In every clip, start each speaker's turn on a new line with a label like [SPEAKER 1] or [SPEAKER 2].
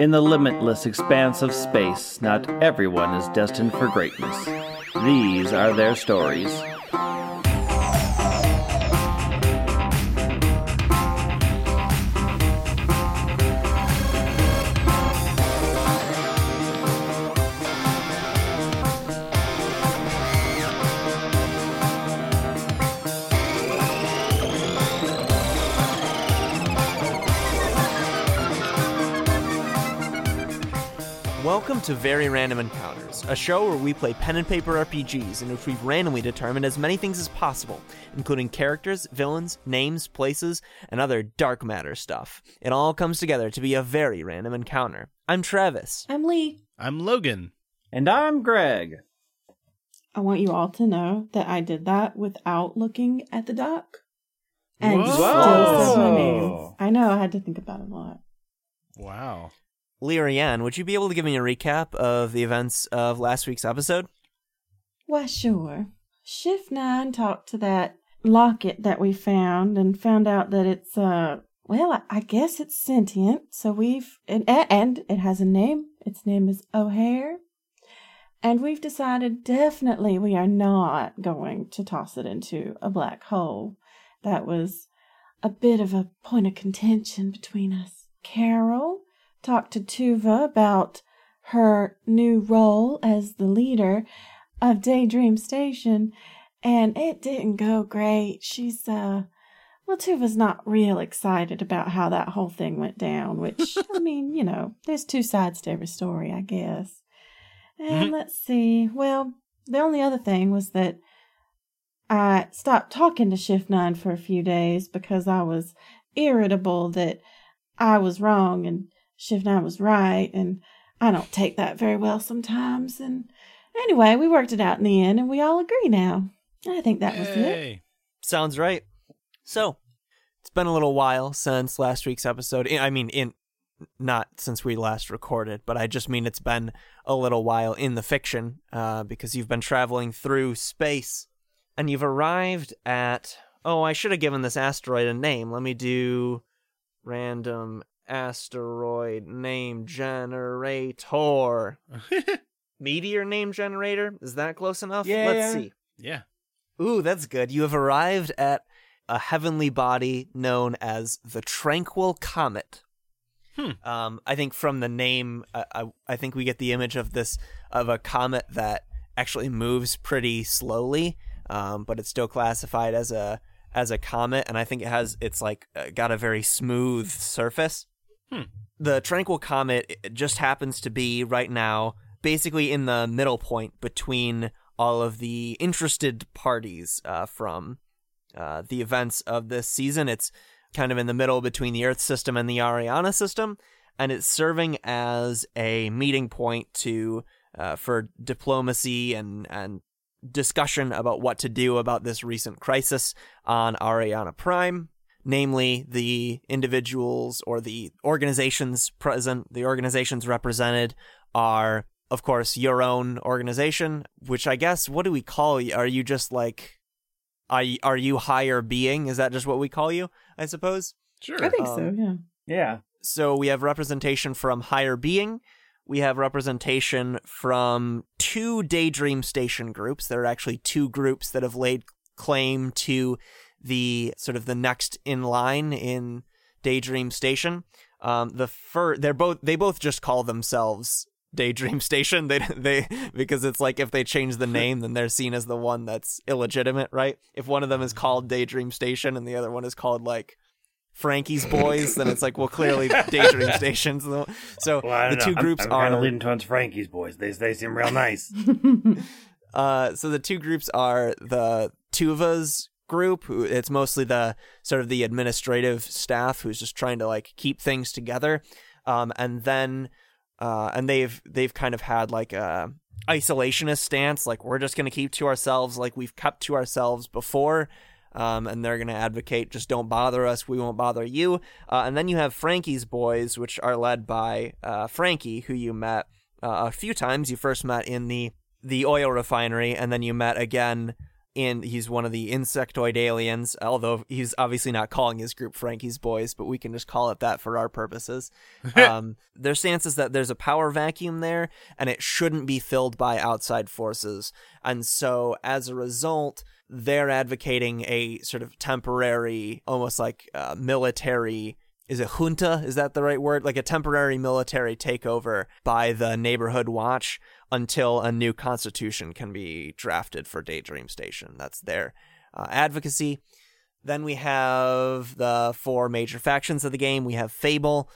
[SPEAKER 1] In the limitless expanse of space, not everyone is destined for greatness. These are their stories.
[SPEAKER 2] To Very Random Encounters, a show where we play pen and paper RPGs in which we've randomly determined as many things as possible, including characters, villains, names, places, and other dark matter stuff. It all comes together to be a very random encounter. I'm Travis.
[SPEAKER 3] I'm Lee.
[SPEAKER 4] I'm Logan.
[SPEAKER 1] And I'm Greg.
[SPEAKER 3] I want you all to know that I did that without looking at the doc. And
[SPEAKER 4] Whoa.
[SPEAKER 3] still said my name. I know, I had to think about it a lot.
[SPEAKER 4] Wow.
[SPEAKER 2] Lyrian, would you be able to give me a recap of the events of last week's episode?
[SPEAKER 3] Why, sure. Shift 9 talked to that locket that we found and found out that it's, uh, well, I, I guess it's sentient. So we've, and, and it has a name. Its name is O'Hare. And we've decided definitely we are not going to toss it into a black hole. That was a bit of a point of contention between us. Carol talked to Tuva about her new role as the leader of Daydream Station, and it didn't go great. She's, uh, well, Tuva's not real excited about how that whole thing went down, which, I mean, you know, there's two sides to every story, I guess. And
[SPEAKER 4] Mhm.
[SPEAKER 3] let's see, well, the only other thing was that I stopped talking to Shift 9 for a few days because I was irritable that I was wrong and 9 was right, and I don't take that very well sometimes. And anyway, we worked it out in the end, and we all agree now. I think that was it.
[SPEAKER 2] Sounds right. So, it's been a little while since last week's episode. I I mean, in not since we last recorded, but I just mean it's been a little while in the fiction uh, because you've been traveling through space and you've arrived at. Oh, I should have given this asteroid a name. Let me do random asteroid name generator. Meteor name generator? Is that close enough?
[SPEAKER 1] Yeah.
[SPEAKER 2] Let's see.
[SPEAKER 4] yeah.
[SPEAKER 2] Ooh, that's good. You have arrived at a heavenly body known as the Tranquil Comet.
[SPEAKER 4] Hmm.
[SPEAKER 2] Um, I think from the name, I, I, I think we get the image of this of a comet that actually moves pretty slowly, um, but it's still classified as a as a comet, and I think it has it's like uh, got a very smooth surface.
[SPEAKER 4] Hmm.
[SPEAKER 2] The Tranquil Comet just happens to be right now basically in the middle point between all of the interested parties uh, from uh, the events of this season. It's kind of in the middle between the Earth system and the Ariana system, and it's serving as a meeting point to uh, for diplomacy and and discussion about what to do about this recent crisis on Ariana Prime. Namely, the individuals or the organizations present, the organizations represented are, of course, your own organization, which I guess, what do we call you? Are you just like, are you, are you higher being? Is that just what we call you, I suppose?
[SPEAKER 4] Sure.
[SPEAKER 3] I think
[SPEAKER 2] Um,
[SPEAKER 3] so, yeah.
[SPEAKER 1] Yeah.
[SPEAKER 2] So we have representation from higher being. We have representation from two Daydream Station groups. There are actually two groups that have laid claim to the sort of the next in line in Daydream Station. Um, the fir- they're both they both just call themselves Daydream Station. They they because it's like if they change the name, then they're seen as the one that's illegitimate, right? If one of them is called Daydream Station and the other one is called like Frankie's Boys, then it's like well clearly Daydream Stations. So
[SPEAKER 5] Well,
[SPEAKER 2] the
[SPEAKER 5] don't
[SPEAKER 2] two
[SPEAKER 5] know.
[SPEAKER 2] groups
[SPEAKER 5] I'm, I'm
[SPEAKER 2] are
[SPEAKER 5] kind of leaning towards Frankie's boys. They they seem real nice.
[SPEAKER 2] Uh, so the two groups are the Tuvas group. It's mostly the sort of the administrative staff who's just trying to like keep things together. Um, and then, uh, and they've they've kind of had like a isolationist stance, like we're just gonna keep to ourselves, like we've kept to ourselves before. Um, and they're going to advocate just don't bother us, we won't bother you. Uh, and then you have Frankie's boys, which are led by uh, Frankie, who you met uh, a few times. You first met in the the oil refinery, and then you met again in he's one of the insectoid aliens, although he's obviously not calling his group Frankie's Boys, but we can just call it that for our purposes. um, their stance is that there's a power vacuum there and it shouldn't be filled by outside forces. And so as a result, they're advocating a sort of temporary, almost like uh, military is it junta? Is that the right word? Like a temporary military takeover by the neighborhood watch until a new constitution can be drafted for Daydream Station. That's their uh, advocacy. Then we have the four major factions of the game. We have Fable,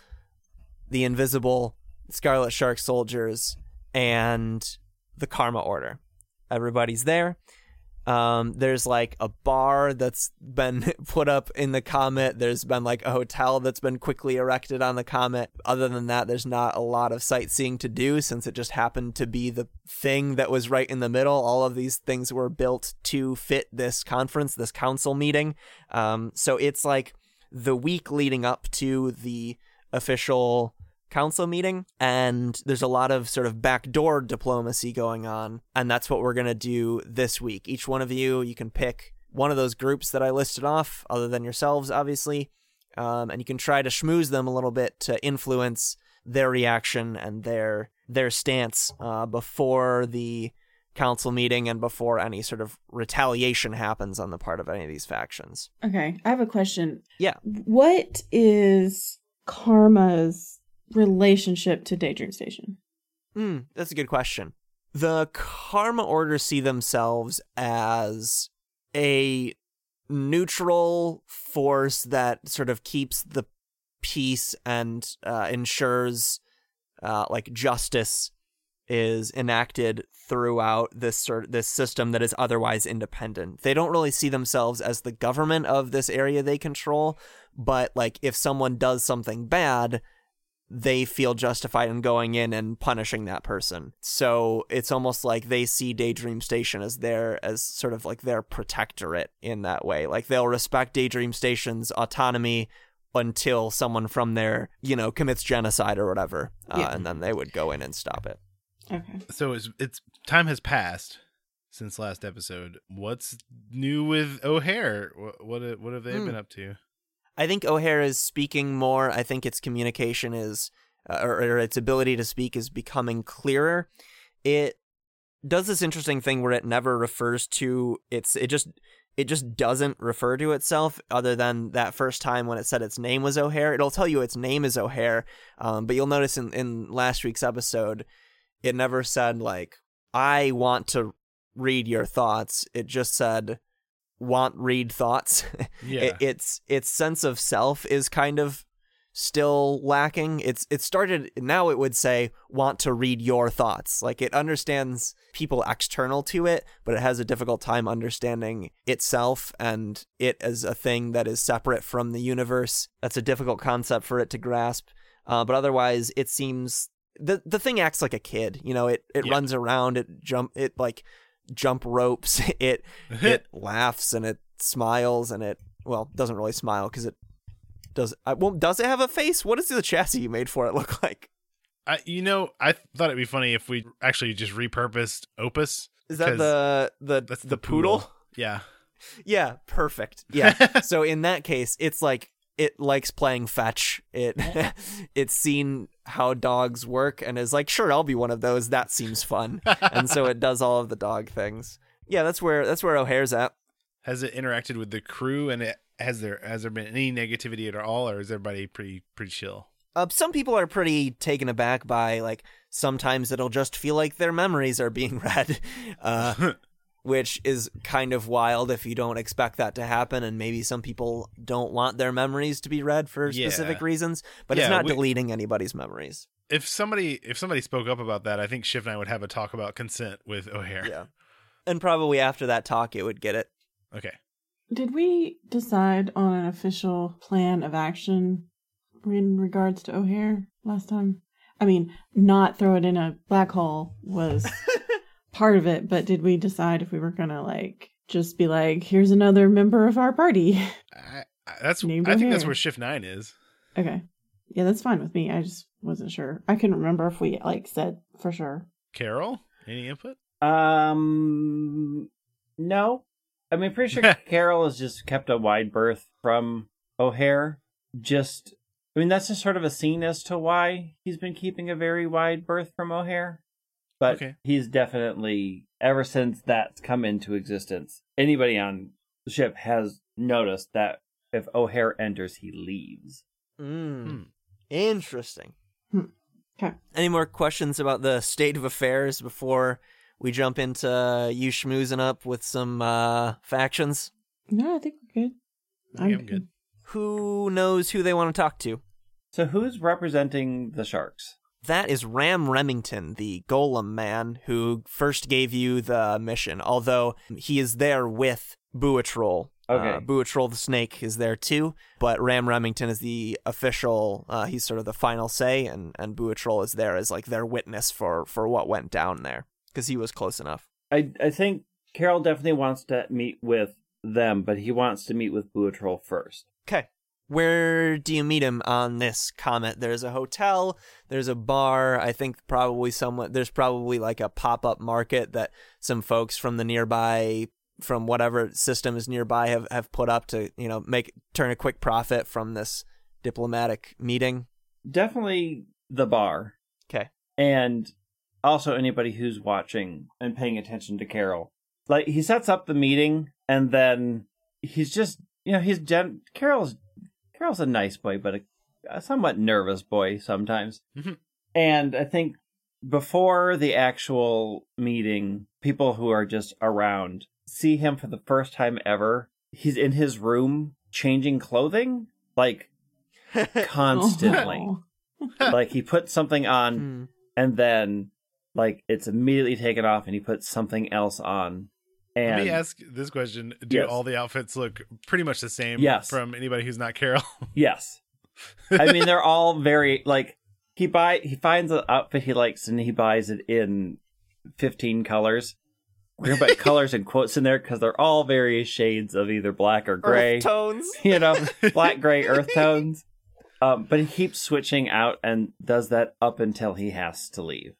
[SPEAKER 2] the Invisible, Scarlet Shark Soldiers, and the Karma Order. Everybody's there. Um, there's like a bar that's been put up in the comet. There's been like a hotel that's been quickly erected on the comet. Other than that, there's not a lot of sightseeing to do since it just happened to be the thing that was right in the middle. All of these things were built to fit this conference, this council meeting. Um, so it's like the week leading up to the official council meeting and there's a lot of sort of backdoor diplomacy going on and that's what we're going to do this week each one of you you can pick one of those groups that i listed off other than yourselves obviously um, and you can try to schmooze them a little bit to influence their reaction and their their stance uh, before the council meeting and before any sort of retaliation happens on the part of any of these factions
[SPEAKER 3] Okay, I have a question.
[SPEAKER 2] Yeah.
[SPEAKER 3] What is Karma's relationship to Daydream Station?
[SPEAKER 2] Hmm, that's a good question. The Karma Order see themselves as a neutral force that sort of keeps the peace and uh, ensures uh, like justice is enacted throughout this sort this system that is otherwise independent. They don't really see themselves as the government of this area they control, but like if someone does something bad, they feel justified in going in and punishing that person. So it's almost like they see Daydream Station as their as sort of like their protectorate in that way. Like they'll respect Daydream Station's autonomy until someone from there, you know, commits genocide or whatever, uh,
[SPEAKER 3] Yeah.
[SPEAKER 2] and then they would go in and stop it.
[SPEAKER 3] Okay.
[SPEAKER 4] So it's it's time has passed since last episode. What's new with O'Hare? What what, what have they
[SPEAKER 2] Hmm.
[SPEAKER 4] been up to?
[SPEAKER 2] I think O'Hare is speaking more. I think its communication is, uh, or, or its ability to speak is becoming clearer. It does this interesting thing where it never refers to its. It just it just doesn't refer to itself other than that first time when it said its name was O'Hare. It'll tell you its name is O'Hare, um, but you'll notice in in last week's episode, it never said like I want to read your thoughts. It just said want read thoughts.
[SPEAKER 4] Yeah.
[SPEAKER 2] it, its its sense of self is kind of still lacking. It's it started now it would say want to read your thoughts. Like it understands people external to it, but it has a difficult time understanding itself and it as a thing that is separate from the universe. That's a difficult concept for it to grasp. Uh, but otherwise, it seems the the thing acts like a kid. You know, it it
[SPEAKER 4] Yeah.
[SPEAKER 2] runs around, it jump, it like jump ropes, it it laughs and it smiles and it well doesn't really smile because it does. I, well, does it have a face? What does the chassis you made for it look like?
[SPEAKER 4] I, you know, I thought it'd be funny if we actually just repurposed Opus.
[SPEAKER 2] Is that the the
[SPEAKER 4] That's
[SPEAKER 2] the, poodle?
[SPEAKER 4] Yeah.
[SPEAKER 2] Yeah, perfect. Yeah. so in that case, it's like it likes playing fetch. It it's seen how dogs work and is like, sure, I'll be one of those. That seems fun. and so it does all of the dog things. Yeah, that's where that's where O'Hare's at.
[SPEAKER 4] Has it interacted with the crew and it has there has there been any negativity at all or is everybody pretty pretty chill?
[SPEAKER 2] Uh, some people are pretty taken aback by like sometimes it'll just feel like their memories are being read, uh, which is kind of wild if you don't expect that to happen. And maybe some people don't want their memories to be read for
[SPEAKER 4] Yeah.
[SPEAKER 2] specific reasons, but it's not
[SPEAKER 4] we-
[SPEAKER 2] deleting anybody's memories.
[SPEAKER 4] If somebody if somebody spoke up about that, I think Shiv and I would have a talk about consent with O'Hare.
[SPEAKER 2] Yeah, and probably after that talk, it would get it.
[SPEAKER 4] Okay.
[SPEAKER 3] Did we decide on an official plan of action in regards to O'Hare last time? I mean, not throw it in a black hole was part of it, but did we decide if we were gonna like just be like, here's another member of our party?
[SPEAKER 4] I, I, that's
[SPEAKER 3] Named
[SPEAKER 4] I think that's where Shift Nine is.
[SPEAKER 3] okay. Yeah, that's fine with me. I just wasn't sure. I couldn't remember if we like said for sure.
[SPEAKER 4] Carol, any input?
[SPEAKER 5] Um, no.
[SPEAKER 1] I mean, pretty sure Carol has just kept a wide berth from O'Hare. Just, I mean, that's just sort of a scene as to why he's been keeping a very wide berth from O'Hare. But
[SPEAKER 4] Okay.
[SPEAKER 1] he's definitely, ever since that's come into existence, anybody on the ship has noticed that if O'Hare enters, he leaves.
[SPEAKER 2] Mm.
[SPEAKER 4] Hmm.
[SPEAKER 2] Interesting.
[SPEAKER 3] Hmm. 'Kay.
[SPEAKER 2] Any more questions about the state of affairs before we jump into you schmoozing up with some uh, factions?
[SPEAKER 3] No, I think we're good.
[SPEAKER 4] I think I'm good.
[SPEAKER 2] Who knows who they want to talk to?
[SPEAKER 1] So who's representing the sharks?
[SPEAKER 2] That is Ram Remington, the golem man who first gave you the mission, although he is there with Buatrol.
[SPEAKER 1] Okay.
[SPEAKER 2] Uh, Buatrol the snake is there too, but Ram Remington is the official, uh, he's sort of the final say, and, and Buatrol is there as like their witness for, for what went down there, because he was close enough.
[SPEAKER 1] I I think Carol definitely wants to meet with them, but he wants to meet with Buatrol first.
[SPEAKER 2] Okay. Where do you meet him on this comet? There's a hotel, there's a bar, I think probably somewhat there's probably like a pop-up market that some folks from the nearby from whatever system is nearby have, have put up to, you know, make turn a quick profit from this diplomatic meeting.
[SPEAKER 1] Definitely the bar,
[SPEAKER 2] Okay.
[SPEAKER 1] and also anybody who's watching and paying attention to Carol. Like he sets up the meeting, and then he's just you know he's gen- Carol's Carol's a nice boy, but a, a somewhat nervous boy sometimes.
[SPEAKER 4] Mhm.
[SPEAKER 1] and I think before the actual meeting, people who are just around see him for the first time ever. He's in his room changing clothing, like constantly.
[SPEAKER 3] Oh.
[SPEAKER 1] like he puts something on
[SPEAKER 2] Hmm.
[SPEAKER 1] and then like it's immediately taken off and he puts something else on. And
[SPEAKER 4] Let me ask this question: Do
[SPEAKER 1] Yes.
[SPEAKER 4] all the outfits look pretty much the same?
[SPEAKER 1] Yes.
[SPEAKER 4] From anybody who's not Carol.
[SPEAKER 1] yes. I mean they're all very like he buy he finds an outfit he likes and he buys it in 15 colors. We're gonna put colors and quotes in there because they're all various shades of either black or gray.
[SPEAKER 2] Earth tones.
[SPEAKER 1] you know, black, gray, earth tones. Um, but he keeps switching out and does that up until he has to leave.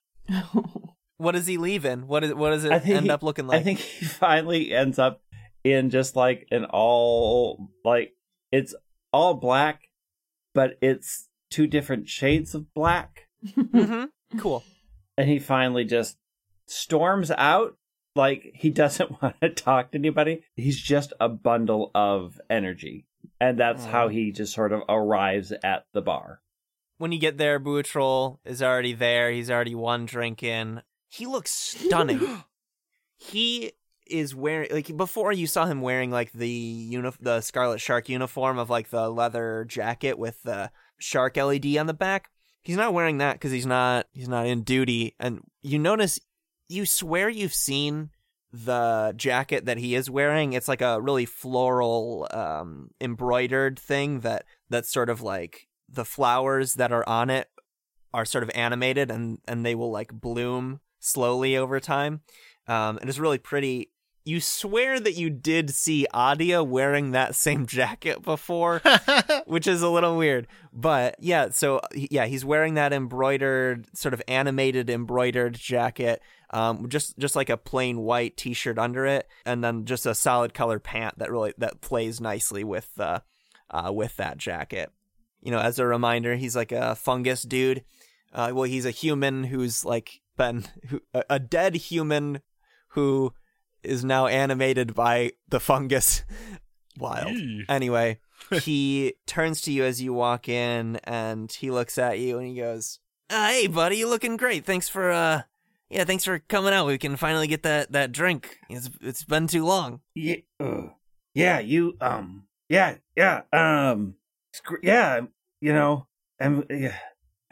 [SPEAKER 2] What is he leaving? What is what does it end
[SPEAKER 1] he-
[SPEAKER 2] up looking like?
[SPEAKER 1] I think he finally ends up in just like an all like it's all black, but it's two different shades of black.
[SPEAKER 2] hmm Cool.
[SPEAKER 1] And he finally just storms out like he doesn't want to talk to anybody. He's just a bundle of energy. And that's how he just sort of arrives at the bar.
[SPEAKER 2] when you get there, Buatrol is already there. He's already one drink in. He looks stunning. he is wearing like before you saw him wearing like the uni- the Scarlet Shark uniform of like the leather jacket with the shark LED on the back. He's not wearing that because he's not he's not in duty. And you notice, you swear you've seen the jacket that he is wearing. It's like a really floral, um, embroidered thing that that's sort of like the flowers that are on it are sort of animated and and they will like bloom slowly over time. Um, and it's really pretty. You swear that you did see Adia wearing that same jacket before, which is a little weird. But yeah, so yeah, he's wearing that embroidered, sort of animated embroidered jacket, um, just just like a plain white T-shirt under it, and then just a solid color pant that really that plays nicely with uh, uh with that jacket. You know, as a reminder, he's like a fungus dude. Uh, well, he's a human who's like been who, a, a dead human who is now animated by the fungus. Wild.
[SPEAKER 4] Eee.
[SPEAKER 2] Anyway, he turns to you as you walk in and he looks at you and he goes, uh, "Hey, buddy, you looking great. Thanks for uh, yeah, thanks for coming out. We can finally get that that drink. It's it's been too long."
[SPEAKER 5] Yeah, uh, yeah, you, um, yeah, yeah, um, yeah, you know, I'm, yeah,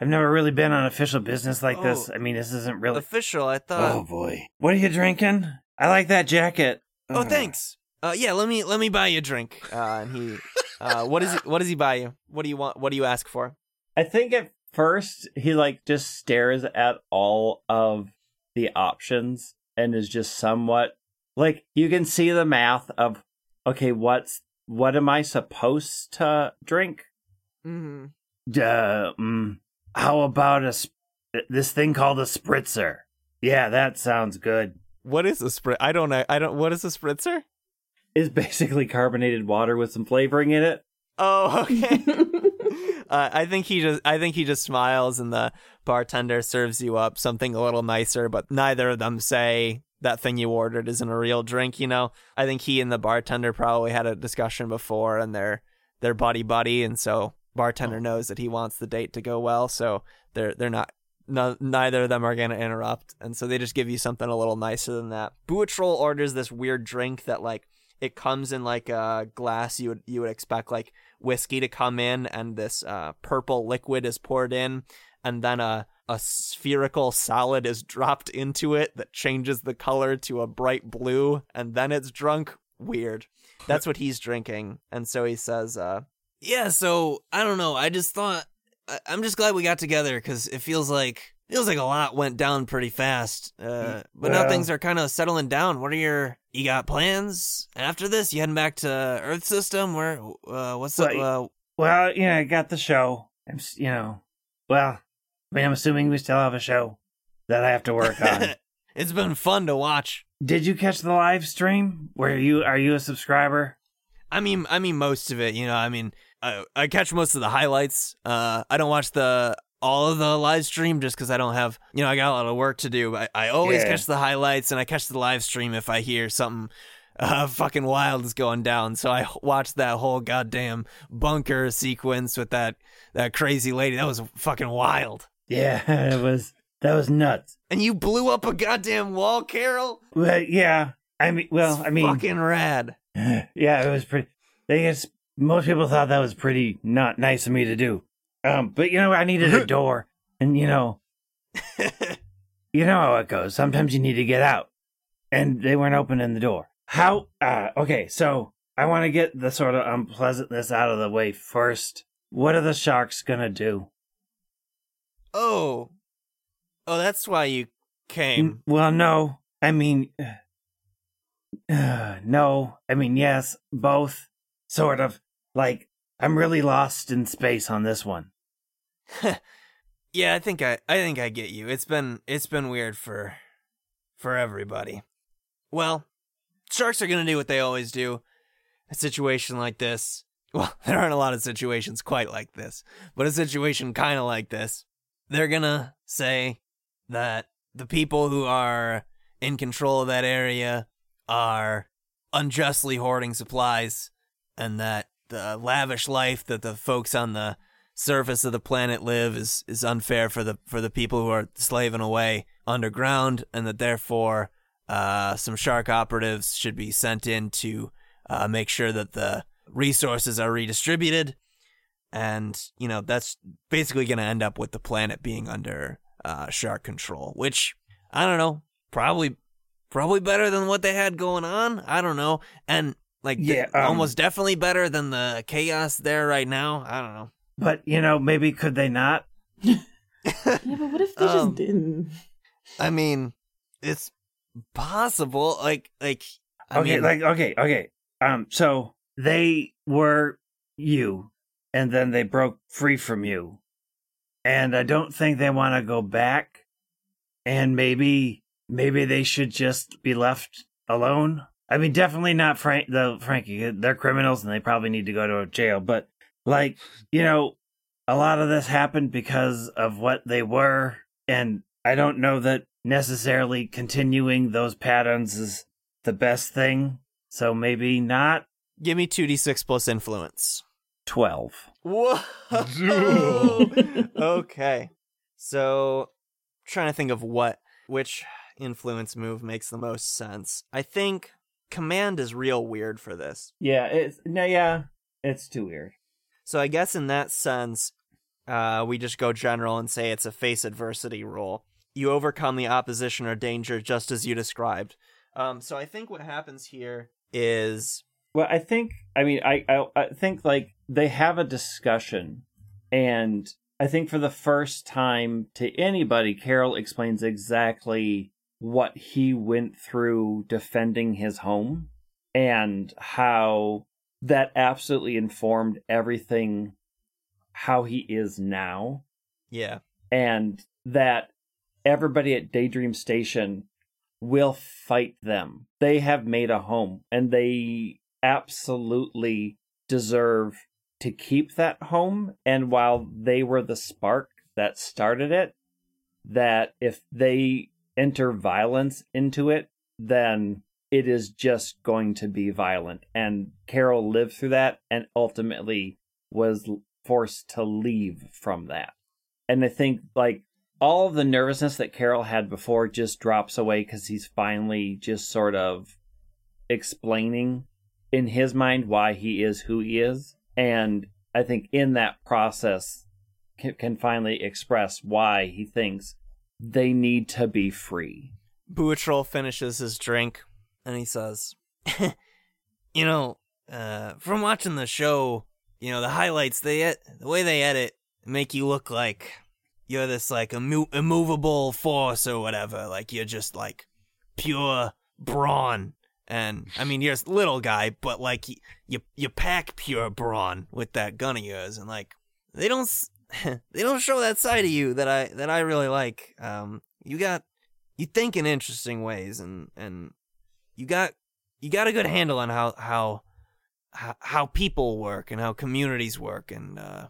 [SPEAKER 5] I've never really been on official business like this.
[SPEAKER 2] Oh.
[SPEAKER 5] I mean, this isn't really.
[SPEAKER 2] Official, I thought.
[SPEAKER 5] oh boy, what are you drinking? I like that jacket.
[SPEAKER 2] Oh, thanks. Uh, yeah, let me let me buy you a drink. Uh, and he, uh, what is it? What does he buy you? What do you want? What do you ask for?
[SPEAKER 1] I think at first he like just stares at all of the options and is just somewhat like you can see the math of okay, what's what am I supposed to drink?
[SPEAKER 2] Mm-hmm.
[SPEAKER 5] Uh, mm, how about a sp- this thing called a spritzer? Yeah, that sounds good.
[SPEAKER 2] What is a sprit? I don't know. I don't. What is a spritzer?
[SPEAKER 1] is basically carbonated water with some flavoring in it.
[SPEAKER 2] Oh, okay. uh, I think he just I think he just smiles and the bartender serves you up something a little nicer, but neither of them say that thing you ordered isn't a real drink, you know. I think he and the bartender probably had a discussion before and they're they're buddy buddy and so bartender knows that he wants the date to go well, so they're they're not no, neither of them are going to interrupt and so they just give you something a little nicer than that. Buatrol orders this weird drink that like it comes in like a glass you would you would expect like whiskey to come in and this uh, purple liquid is poured in and then a a spherical solid is dropped into it that changes the color to a bright blue and then it's drunk? Weird. That's what he's drinking and so he says uh yeah so i don't know i just thought I- i'm just glad we got together because it feels like feels like a lot went down pretty fast uh but now things are kind of settling down what are your you got plans after this you heading back to earth system where uh what's up uh,
[SPEAKER 5] Well, you know, I got the show. I'm, you know, well, I mean, I'm assuming we still have a show that I have to work on.
[SPEAKER 2] it's been fun to watch
[SPEAKER 5] Did you catch the live stream? Were you are you a subscriber?
[SPEAKER 2] I mean, I mean most of it. You know, I mean, I, I catch most of the highlights. Uh, I don't watch the all of the live stream just because I don't have, you know, I got a lot of work to do. I, I always
[SPEAKER 5] Yeah.
[SPEAKER 2] catch the highlights and I catch the live stream if I hear something uh, fucking wild is going down. So I watched that whole goddamn bunker sequence with that that crazy lady. That was fucking wild.
[SPEAKER 5] Yeah, it was that was nuts.
[SPEAKER 2] And you blew up a goddamn wall, Carol.
[SPEAKER 5] Well, yeah. I mean, well,
[SPEAKER 2] It's
[SPEAKER 5] I mean,
[SPEAKER 2] fucking rad.
[SPEAKER 5] yeah, it was pretty. I guess most people thought that was pretty not nice of me to do. Um, but you know, I needed a door, and you know, you know how it goes. Sometimes you need to get out, and they weren't opening the door. How? Uh, okay, so I want to get the sort of unpleasantness out of the way first. What are the sharks gonna do?
[SPEAKER 2] oh, oh, that's why you came.
[SPEAKER 5] Well, no. I mean, uh, no. I mean, yes, both. Sort of. Like, I'm really lost in space on this one.
[SPEAKER 2] Yeah, I think I I think I get you. It's been it's been weird for for everybody. Well, sharks are going to do what they always do. A situation like this. Well, there aren't a lot of situations quite like this, but a situation kind of like this. They're going to say that the people who are in control of that area are unjustly hoarding supplies and that the lavish life that the folks on the surface of the planet live is is unfair for the for the people who are slaving away underground, and that therefore uh, some shark operatives should be sent in to uh, make sure that the resources are redistributed, and you know that's basically going to end up with the planet being under uh, shark control, which I don't know, probably probably better than what they had going on. I don't know, and like the-
[SPEAKER 5] Yeah, um,
[SPEAKER 2] almost definitely better than the chaos there right now. I don't know.
[SPEAKER 5] But, you know, maybe could they not?
[SPEAKER 3] Yeah, but what if they
[SPEAKER 2] Um,
[SPEAKER 3] just didn't?
[SPEAKER 2] I mean, it's possible. Like, like, I
[SPEAKER 5] okay,
[SPEAKER 2] mean,
[SPEAKER 5] like, okay, okay. Um, so they were you, and then they broke free from you. And I don't think they want to go back. And maybe, maybe they should just be left alone. I mean, definitely not Frank, the Frankie. They're criminals and they probably need to go to jail. But like, you know, a lot of this happened because of what they were. And I don't know that necessarily continuing those patterns is the best thing. So maybe not
[SPEAKER 2] give me two d six plus influence.
[SPEAKER 1] 12.
[SPEAKER 2] Whoa. okay, so trying to think of what which influence move makes the most sense. I think command is real weird for this.
[SPEAKER 1] Yeah, it's no, yeah, it's too weird.
[SPEAKER 2] So I guess in that sense, uh, we just go general and say it's a face adversity rule. You overcome the opposition or danger just as you described. Um, so I think what happens here is
[SPEAKER 1] Well, I think I mean I, I I think like they have a discussion and I think for the first time to anybody Carol explains exactly what he went through defending his home and how that absolutely informed everything how he is now
[SPEAKER 2] yeah,
[SPEAKER 1] and that everybody at Daydream Station will fight them. They have made a home and they absolutely deserve to keep that home. And while they were the spark that started it, that if they enter violence into it, then it is just going to be violent. And Carol lived through that and ultimately was forced to leave from that. And I think, like, all the nervousness that Carol had before just drops away because he's finally just sort of explaining in his mind why he is who he is. And I think in that process can, can finally express why he thinks they need to be free.
[SPEAKER 2] Buatrol finishes his drink and he says, "You know, uh, from watching the show, you know the highlights they the way they edit make you look like you're this like immo- immovable force or whatever. Like you're just like pure brawn. And I mean, you're a little guy, but like you you, pack pure brawn with that gun of yours, and like they don't they don't show that side of you that I that I really like. Um, you got you think in interesting ways, and and you got you got a good handle on how how how, people work and how communities work, and uh,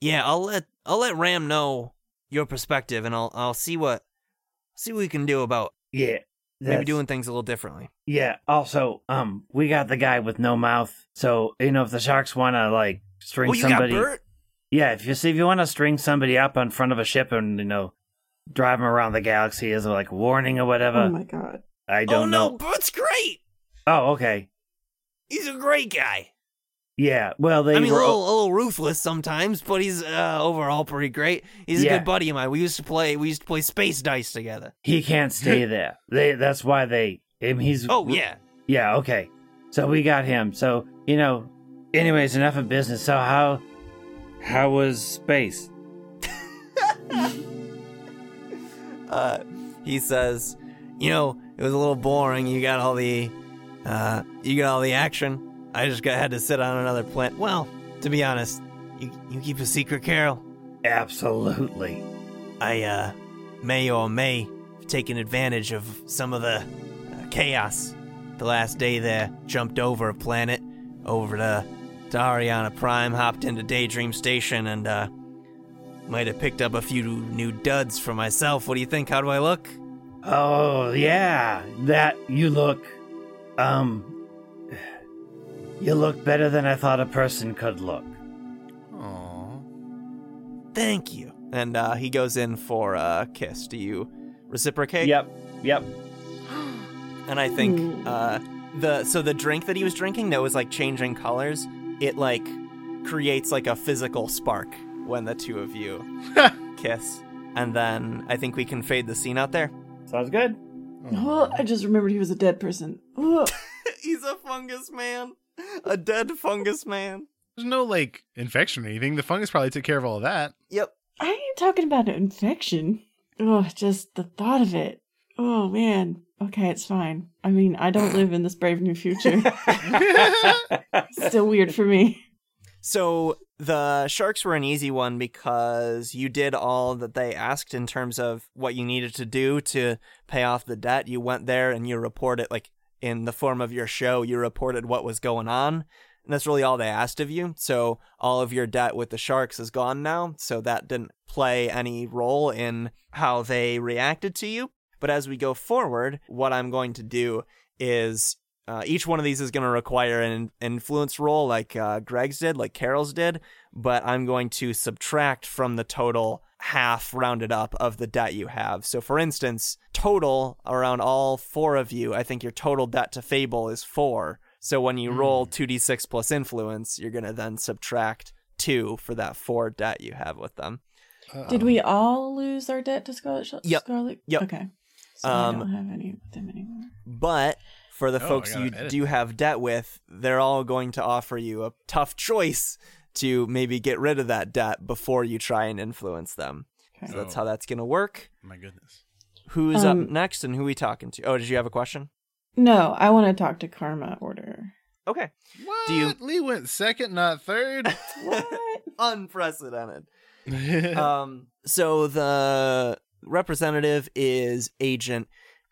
[SPEAKER 2] yeah, I'll let I'll let Ram know your perspective, and I'll I'll see what see what we can do about
[SPEAKER 5] Yeah.
[SPEAKER 2] maybe doing things a little differently.
[SPEAKER 5] Yeah. Also, um, we got the guy with no mouth. So you know, if the sharks want to like string
[SPEAKER 2] Oh, you
[SPEAKER 5] somebody,
[SPEAKER 2] got Bert.
[SPEAKER 5] Yeah, if you see if you want to string somebody up on front of a ship and you know drive them around the galaxy as a like warning or whatever,
[SPEAKER 3] Oh my god.
[SPEAKER 5] I
[SPEAKER 2] Oh
[SPEAKER 5] don't
[SPEAKER 2] no,
[SPEAKER 5] know.
[SPEAKER 2] Bert's great.
[SPEAKER 5] Oh, okay.
[SPEAKER 2] He's a great guy.
[SPEAKER 5] Yeah. Well, they
[SPEAKER 2] I mean, a little, a little ruthless sometimes, but he's uh, overall pretty great. He's a good buddy of mine. We used to play. We used to play space dice together.
[SPEAKER 5] he can't stay there. They. That's why they. I mean, he's.
[SPEAKER 2] Oh yeah.
[SPEAKER 5] Yeah. Okay. So we got him. So you know. Anyways, enough of business. So how? How was space?
[SPEAKER 2] Uh, he says, you know, it was a little boring. You got all the, uh, you got all the action. I just got had to sit on another planet. Well, to be honest, you you keep a secret, Carol.
[SPEAKER 5] Absolutely.
[SPEAKER 2] I uh, may or may have taken advantage of some of the uh, chaos. The last day there, jumped over a planet, over to, to Ariana Prime, hopped into Daydream Station, and uh, might have picked up a few new duds for myself. What do you think? How do I look?
[SPEAKER 5] Oh yeah, that you look. Um. You look better than I thought a person could look.
[SPEAKER 4] Aw.
[SPEAKER 2] Thank you. And uh, he goes in for a kiss. Do you reciprocate?
[SPEAKER 1] Yep. Yep.
[SPEAKER 2] And I think uh, the so the drink that he was drinking that was like changing colors, it like creates like a physical spark when the two of you kiss. And then I think we can fade the scene out there.
[SPEAKER 1] Sounds good.
[SPEAKER 3] Oh, I just remembered he was a dead person. Oh,
[SPEAKER 2] He's a fungus man. A dead fungus man.
[SPEAKER 4] There's no like infection or anything. The fungus probably took care of all of that.
[SPEAKER 2] Yep.
[SPEAKER 3] I ain't talking about an infection. Oh, just the thought of it. Oh man. Okay, it's fine. I mean, I don't live in this brave new future. Still weird for me.
[SPEAKER 2] So the sharks were an easy one because you did all that they asked in terms of what you needed to do to pay off the debt. You went there and you reported, like in the form of your show, you reported what was going on. And that's really all they asked of you. So all of your debt with the sharks is gone now. So that didn't play any role in how they reacted to you. But as we go forward, what I'm going to do is uh, each one of these is going to require an influence roll like uh, Greg's did, like Carol's did, but I'm going to subtract from the total half rounded up of the debt you have. So, for instance, total around all four of you, I think your total debt to Fable is four. So, when you roll 2d6 plus influence, you're going to then subtract two for that four debt you have with them.
[SPEAKER 3] Did we all lose our debt to Scarlet? Sh-
[SPEAKER 2] Yep.
[SPEAKER 3] Scarlet?
[SPEAKER 2] Yep.
[SPEAKER 3] Okay. So
[SPEAKER 2] Um,
[SPEAKER 3] I don't have any with them anymore.
[SPEAKER 2] But for the
[SPEAKER 4] Oh,
[SPEAKER 2] folks you
[SPEAKER 4] edit
[SPEAKER 2] do have debt with, they're all going to offer you a tough choice to maybe get rid of that debt before you try and influence them.
[SPEAKER 3] Okay.
[SPEAKER 2] So that's
[SPEAKER 4] Oh.
[SPEAKER 2] how that's going to work.
[SPEAKER 4] My goodness.
[SPEAKER 2] Who's up
[SPEAKER 3] Um,
[SPEAKER 2] next and who we talking to? Oh, did you have a question?
[SPEAKER 3] No, I want to talk to Karma Order.
[SPEAKER 2] Okay.
[SPEAKER 4] What?
[SPEAKER 2] Do you-
[SPEAKER 4] Lee went second, not third.
[SPEAKER 3] What?
[SPEAKER 2] Unprecedented. um, so the representative is Agent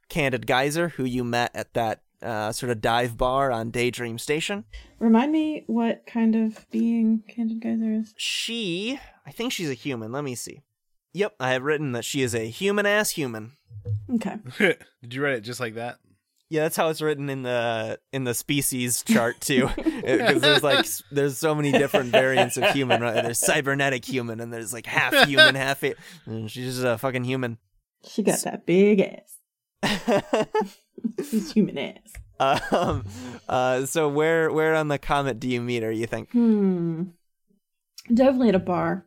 [SPEAKER 2] Candid Geyser, who you met at that uh, sort of dive bar on Daydream Station.
[SPEAKER 3] Remind me what kind of being Candid Geyser is.
[SPEAKER 2] She, I think she's a human. Let me see. Yep, I have written that she is a human ass human.
[SPEAKER 3] Okay.
[SPEAKER 4] Did you write it just like that?
[SPEAKER 2] Yeah, that's how it's written in the in the species chart too, because there's like there's so many different variants of human. Right? There's cybernetic human, and there's like half human, half it. And she's just a fucking human.
[SPEAKER 3] She got that big ass. She's human ass.
[SPEAKER 2] um, uh, so where where on the comet do you meet her? You think?
[SPEAKER 3] Hmm. Definitely at a bar.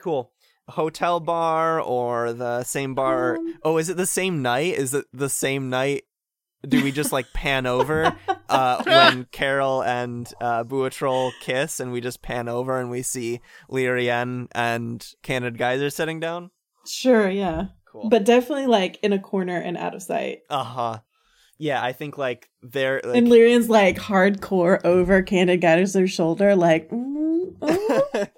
[SPEAKER 2] Cool. Hotel bar or the same bar?
[SPEAKER 3] Um.
[SPEAKER 2] oh, is it the same night? Is it the same night? Do we just like pan over uh, when Carol and uh, Buatrol kiss, and we just pan over and we see Lyrian and Candid Geyser sitting down?
[SPEAKER 3] Sure, yeah.
[SPEAKER 2] Cool.
[SPEAKER 3] But definitely like in a corner and out of sight.
[SPEAKER 2] uh huh. Yeah, I think like they're like,
[SPEAKER 3] and Lyrian's like hardcore over Candid Geyser's shoulder, like, mm, oh.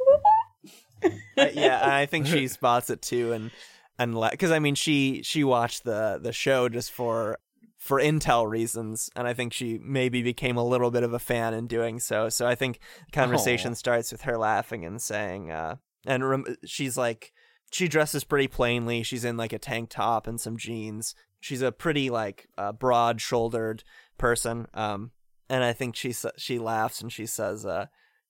[SPEAKER 2] Uh, yeah, and I think she spots it too, and and because I mean she she watched the the show just for for intel reasons, and I think she maybe became a little bit of a fan in doing so. So I think the conversation
[SPEAKER 4] Aw.
[SPEAKER 2] starts with her laughing and saying, uh, and rem- she's like she dresses pretty plainly. She's in like a tank top and some jeans. She's a pretty like uh, broad shouldered person, um, and I think she she laughs and she says, uh,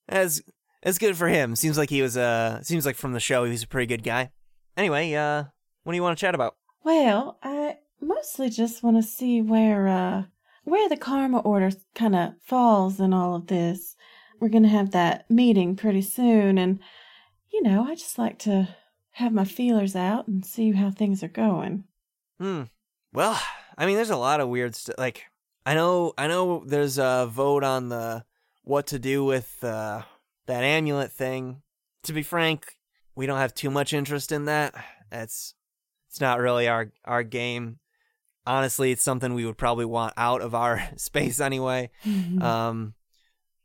[SPEAKER 2] as it's good for him. Seems like he was uh seems like from the show he was a pretty good guy. Anyway, uh what do you want to chat about?
[SPEAKER 3] Well, I mostly just want to see where uh where the karma order kind of falls in all of this. We're going to have that meeting pretty soon and you know, I just like to have my feelers out and see how things are going.
[SPEAKER 2] Hmm. Well, I mean there's a lot of weird stuff like I know I know there's a vote on the what to do with uh that amulet thing. To be frank, we don't have too much interest in that. It's it's not really our our game. Honestly, it's something we would probably want out of our space anyway. Um,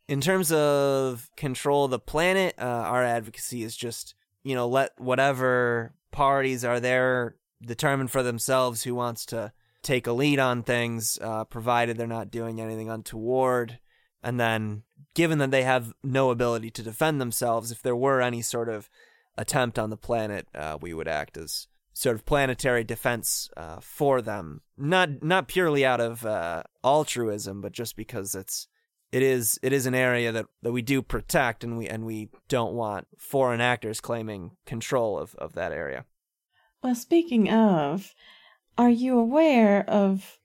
[SPEAKER 2] in terms of control of the planet, uh, our advocacy is just you know let whatever parties are there determine for themselves who wants to take a lead on things, uh, provided they're not doing anything untoward. And then, given that they have no ability to defend themselves, if there were any sort of attempt on the planet, uh, we would act as sort of planetary defense uh, for them. Not not purely out of uh, altruism, but just because it's it is it is an area that, that we do protect, and we and we don't want foreign actors claiming control of, of that area.
[SPEAKER 3] Well, speaking of, are you aware of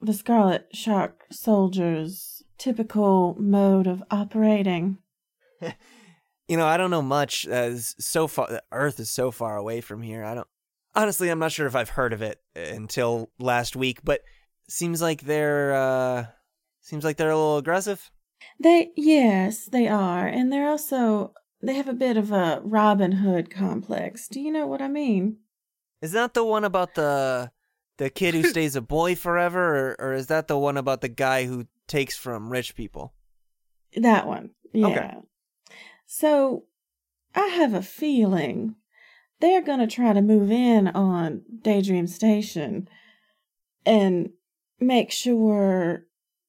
[SPEAKER 3] the Scarlet Shark Soldier's typical mode of operating?
[SPEAKER 2] You know, I don't know much. As so far, the Earth is so far away from here. I don't. Honestly, I'm not sure if I've heard of it until last week. But seems like they're uh, seems like they're a little aggressive.
[SPEAKER 3] They, yes, they are. And they're also, they have a bit of a Robin Hood complex. Do you know what I mean?
[SPEAKER 2] Is that the one about the the kid who stays a boy forever, or, or is that the one about the guy who takes from rich people?
[SPEAKER 3] That one. Yeah.
[SPEAKER 2] Okay.
[SPEAKER 3] So I have a feeling they're going to try to move in on Daydream Station and make sure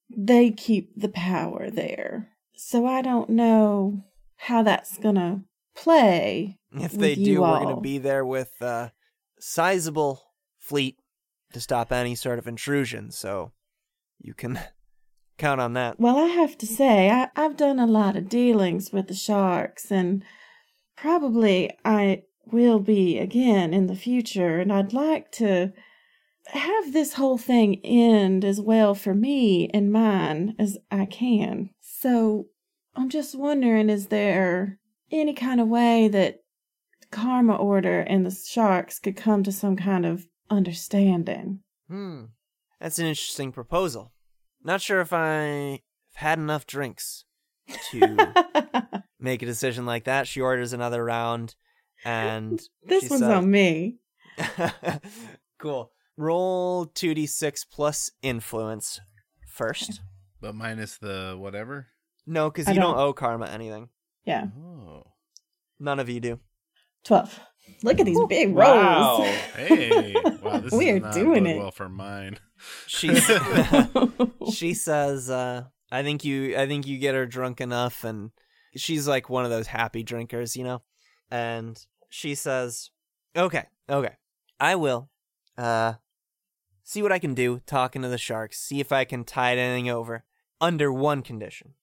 [SPEAKER 3] they keep the power there. So I don't know how that's going to play.
[SPEAKER 2] If they do, we're going to be there with a sizable fleet to stop any sort of intrusion. So you can count on that.
[SPEAKER 3] Well, I have to say, I, I've done a lot of dealings with the sharks, and probably I will be again in the future, and I'd like to have this whole thing end as well for me and mine as I can. So I'm just wondering is there any kind of way that Karma Order and the sharks could come to some kind of understanding?
[SPEAKER 2] Hmm. That's an interesting proposal. Not sure if I've had enough drinks to make a decision like that. She orders another round, and
[SPEAKER 3] this
[SPEAKER 2] she
[SPEAKER 3] one's
[SPEAKER 2] says-
[SPEAKER 3] on me.
[SPEAKER 2] cool. Roll 2d6 plus influence first.
[SPEAKER 4] But minus the whatever.
[SPEAKER 2] No, because you don't
[SPEAKER 3] don't-
[SPEAKER 2] owe karma anything.
[SPEAKER 3] Yeah,
[SPEAKER 4] Oh.
[SPEAKER 2] None of you do.
[SPEAKER 3] 12. Look at these big rolls.
[SPEAKER 1] Wow.
[SPEAKER 3] rolls.
[SPEAKER 4] Hey, wow, this
[SPEAKER 3] We
[SPEAKER 4] is
[SPEAKER 3] are
[SPEAKER 4] not
[SPEAKER 3] doing it.
[SPEAKER 4] well for mine.
[SPEAKER 2] She she says, uh, "I think you, I think you get her drunk enough," and she's like one of those happy drinkers, you know. And she says, "Okay, okay, I will. Uh, see what I can do. Talking to the sharks, see if I can tide anything over. Under one condition.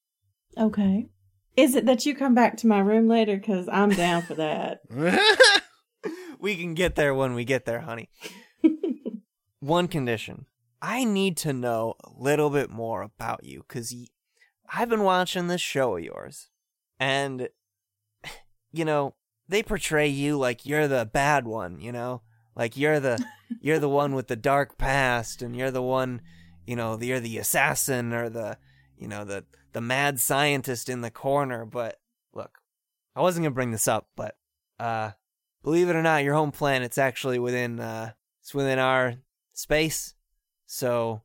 [SPEAKER 3] okay. Is it that you come back to my room later? Because I'm down for that.
[SPEAKER 2] we can get there when we get there, honey. one condition. I need to know a little bit more about you because y- I've been watching this show of yours, and you know they portray you like you're the bad one. You know, like you're the you're the one with the dark past, and you're the one, you know, you're the assassin or the you know the the mad scientist in the corner. But look, I wasn't gonna bring this up, but uh, believe it or not, your home planet's actually within uh, it's within our space. So,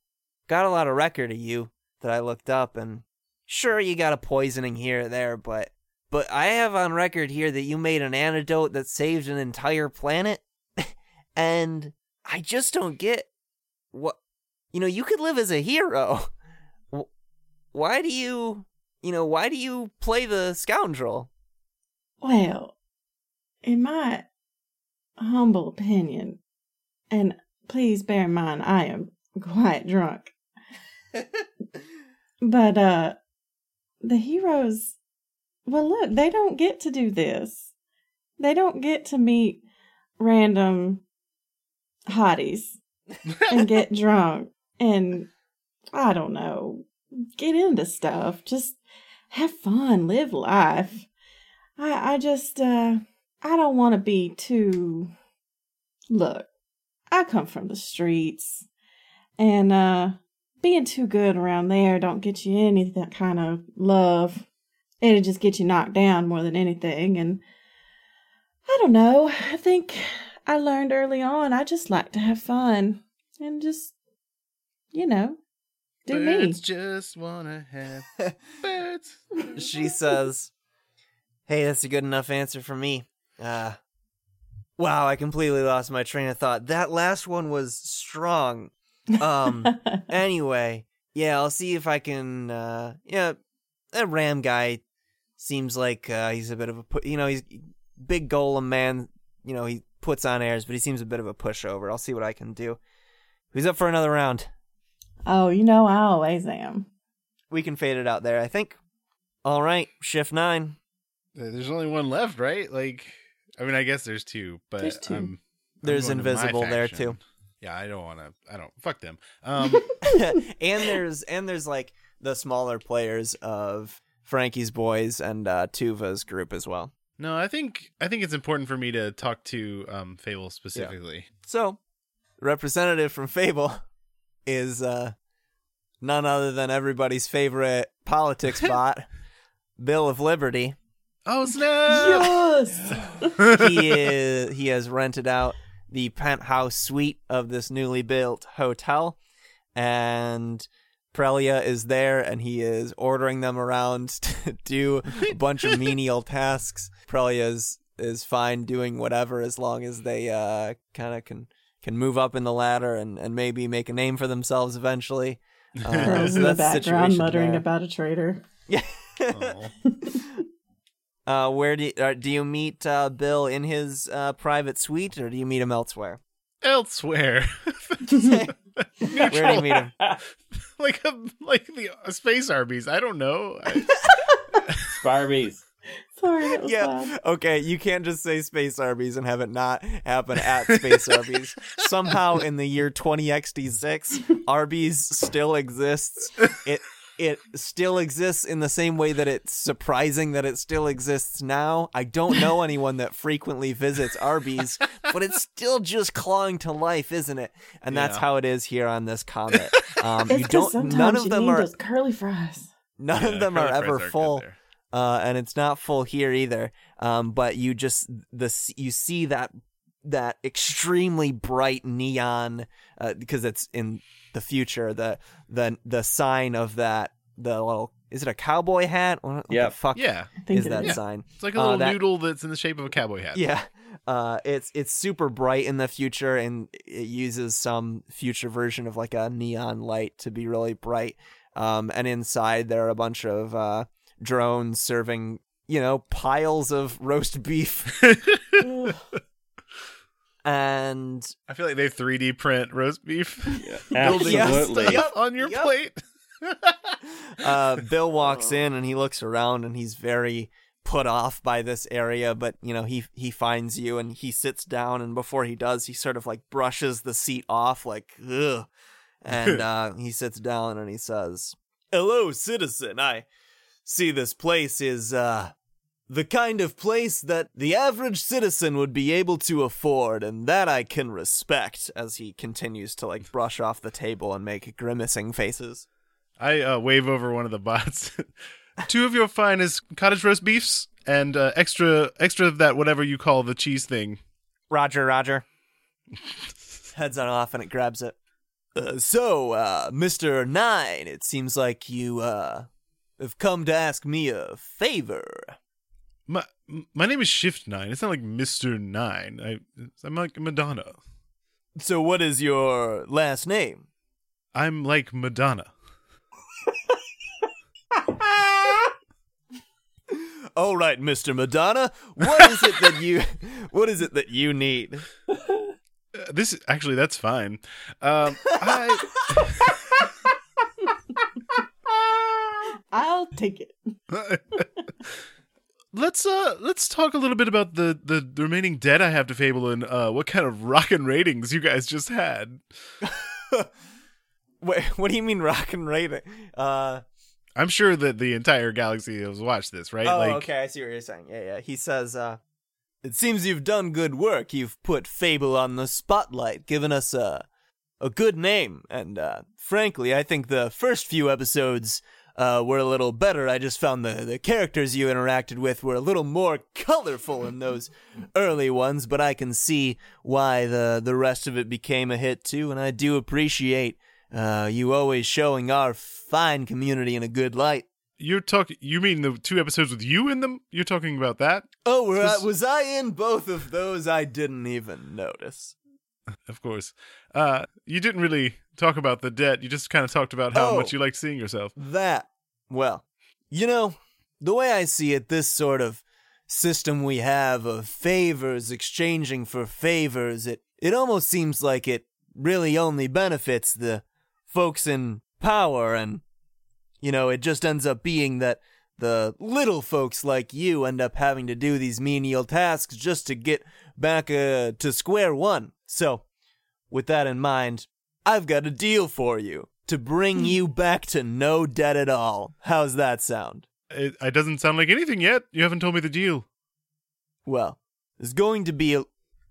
[SPEAKER 2] got a lot of record of you that I looked up, and sure, you got a poisoning here or there, but but I have on record here that you made an antidote that saved an entire planet, and I just don't get what you know. You could live as a hero. Why do you, you know, why do you play the scoundrel?
[SPEAKER 3] Well, in my humble opinion, and please bear in mind I am quite drunk, but uh the heroes well look, they don't get to do this. They don't get to meet random hotties and get drunk and I don't know, get into stuff. Just have fun, live life. I I just uh I don't want to be too Look, I come from the streets and uh being too good around there don't get you any that kind of love. It'll just get you knocked down more than anything and I don't know. I think I learned early on I just like to have fun and just you know, do me.
[SPEAKER 4] Birds just wanna have birds.
[SPEAKER 2] she says, "Hey, that's a good enough answer for me." Uh Wow, I completely lost my train of thought. That last one was strong. Um anyway, yeah, I'll see if I can uh yeah, that Ram guy seems like uh he's a bit of a pu- you know, he's big golem man, you know, he puts on airs, but he seems a bit of a pushover. I'll see what I can do. Who's up for another round?
[SPEAKER 3] oh, you know I always am.
[SPEAKER 2] We can fade it out there, I think. All right, shift 9.
[SPEAKER 4] Uh, There's only one left, right? Like, I mean, I guess there's two, but
[SPEAKER 3] There's two.
[SPEAKER 4] I'm- I'm
[SPEAKER 2] There's
[SPEAKER 4] going to
[SPEAKER 2] Invisible there, too.
[SPEAKER 4] Yeah, I don't want to. I don't. Fuck them. Um,
[SPEAKER 2] and there's and there's like the smaller players of Frankie's boys and uh, Tuva's group as well.
[SPEAKER 4] no, I think I think it's important for me to talk to um Fable specifically.
[SPEAKER 2] So, representative from Fable is uh, none other than everybody's favorite politics bot, Bill of Liberty.
[SPEAKER 4] Oh snap!
[SPEAKER 3] Yes.
[SPEAKER 2] He is he has rented out the penthouse suite of this newly built hotel, and Prelia is there, and he is ordering them around to do a bunch of menial tasks. Prelia is is fine doing whatever as long as they uh kind of can can move up in the ladder and and maybe make a name for themselves eventually. Uh, so
[SPEAKER 3] in the
[SPEAKER 2] that's
[SPEAKER 3] background muttering
[SPEAKER 2] there.
[SPEAKER 3] about a traitor.
[SPEAKER 2] Yeah. Uh, where do you, uh, do you meet uh, Bill in his uh, private suite, or do you meet him elsewhere?
[SPEAKER 4] Elsewhere,
[SPEAKER 2] Where do you meet him?
[SPEAKER 4] like a like the uh, space Arby's. I don't know. I-
[SPEAKER 1] Barbies.
[SPEAKER 3] Sorry, that was
[SPEAKER 2] Yeah.
[SPEAKER 3] loud.
[SPEAKER 2] Okay, you can't just say Space Arby's and have it not happen at Space Arby's. Somehow, in the year 20XD6, Arby's still exists. It it still exists in the same way that it's surprising that it still exists now. I don't know anyone that frequently visits Arby's, but it's still just clawing to life, isn't it? And that's
[SPEAKER 4] Yeah.
[SPEAKER 2] how it is here on this comet. Um,
[SPEAKER 3] It's
[SPEAKER 2] you
[SPEAKER 3] 'cause
[SPEAKER 2] don't.
[SPEAKER 3] sometimes
[SPEAKER 2] None of them are.
[SPEAKER 3] curly fries.
[SPEAKER 2] None
[SPEAKER 4] Yeah,
[SPEAKER 2] of them are ever
[SPEAKER 4] good
[SPEAKER 2] full uh, and it's not full here either. Um, but you just the you see that that extremely bright neon uh, because it's in the future. The the the sign of that the little is it a cowboy hat? What, what the fuck
[SPEAKER 4] Yeah,
[SPEAKER 3] I think
[SPEAKER 2] is
[SPEAKER 3] it
[SPEAKER 2] that
[SPEAKER 3] is.
[SPEAKER 2] sign?
[SPEAKER 4] it's like a
[SPEAKER 2] Uh,
[SPEAKER 4] little
[SPEAKER 2] that-
[SPEAKER 4] noodle that's in the shape of a cowboy hat.
[SPEAKER 2] Yeah. Uh, it's it's super bright in the future, and it uses some future version of like a neon light to be really bright. Um, and inside there are a bunch of uh, drones serving, you know, piles of roast beef.
[SPEAKER 3] Ugh.
[SPEAKER 2] and
[SPEAKER 4] I feel like they 3D print roast beef. Building
[SPEAKER 2] Yes.
[SPEAKER 1] Absolutely.
[SPEAKER 2] Yep.
[SPEAKER 4] on your
[SPEAKER 2] Yep.
[SPEAKER 4] plate.
[SPEAKER 2] uh, Bill walks in and he looks around and he's very put off by this area, but you know he he finds you and he sits down and before he does, he sort of like brushes the seat off, like ugh, and uh, he sits down and he says, "Hello, citizen. I see this place is uh." The kind of place that the average citizen would be able to afford, and that I can respect, as he continues to like brush off the table and make grimacing faces.
[SPEAKER 4] I uh, wave over one of the bots. Two of your finest cottage roast beefs and uh, extra extra of that whatever you call the cheese thing.
[SPEAKER 2] Roger, Roger. Heads on off and it grabs it. Uh, so, uh, Mr. Nine, it seems like you, uh, have come to ask me a favor.
[SPEAKER 4] My my name is Shift Nine. It's not like Mister Nine. I I'm like Madonna.
[SPEAKER 2] So, what is your last name?
[SPEAKER 4] I'm like Madonna.
[SPEAKER 2] All right, Mr. Madonna. What is it that you, what is it that you need?
[SPEAKER 4] Uh, this actually that's fine. Um, I
[SPEAKER 3] I'll take it.
[SPEAKER 4] Let's uh let's talk a little bit about the the remaining debt I have to Fable and uh what kind of rockin' ratings you guys just had.
[SPEAKER 2] Wait, what do you mean rockin' rating? Uh,
[SPEAKER 4] I'm sure that the entire galaxy has watched this, right?
[SPEAKER 2] Oh,
[SPEAKER 4] like
[SPEAKER 2] okay. I see what you're saying. Yeah, yeah. He says, uh, "It seems you've done good work. You've put Fable on the spotlight, given us a a good name, and uh, frankly, I think the first few episodes." Uh, were a little better. I just found the, the characters you interacted with were a little more colorful in those early ones, but I can see why the, the rest of it became a hit too, and I do appreciate uh, you always showing our fine community in a good light.
[SPEAKER 4] you're talking you mean the two episodes with you in them? You're talking about that?
[SPEAKER 2] Oh, I, was I in both of those? I didn't even notice.
[SPEAKER 4] Of course. Uh you didn't really talk about the debt. You just kind of talked about how
[SPEAKER 2] Oh.
[SPEAKER 4] much you like seeing yourself.
[SPEAKER 2] That, well, you know, the way I see it, this sort of system we have of favors exchanging for favors, it, it almost seems like it really only benefits the folks in power, and, you know, it just ends up being that the little folks like you end up having to do these menial tasks just to get back uh, to square one. So, with that in mind, I've got a deal for you to bring you back to no debt at all. How's that sound?
[SPEAKER 4] It, it doesn't sound like anything yet. You haven't told me the deal.
[SPEAKER 2] Well, there's going to be a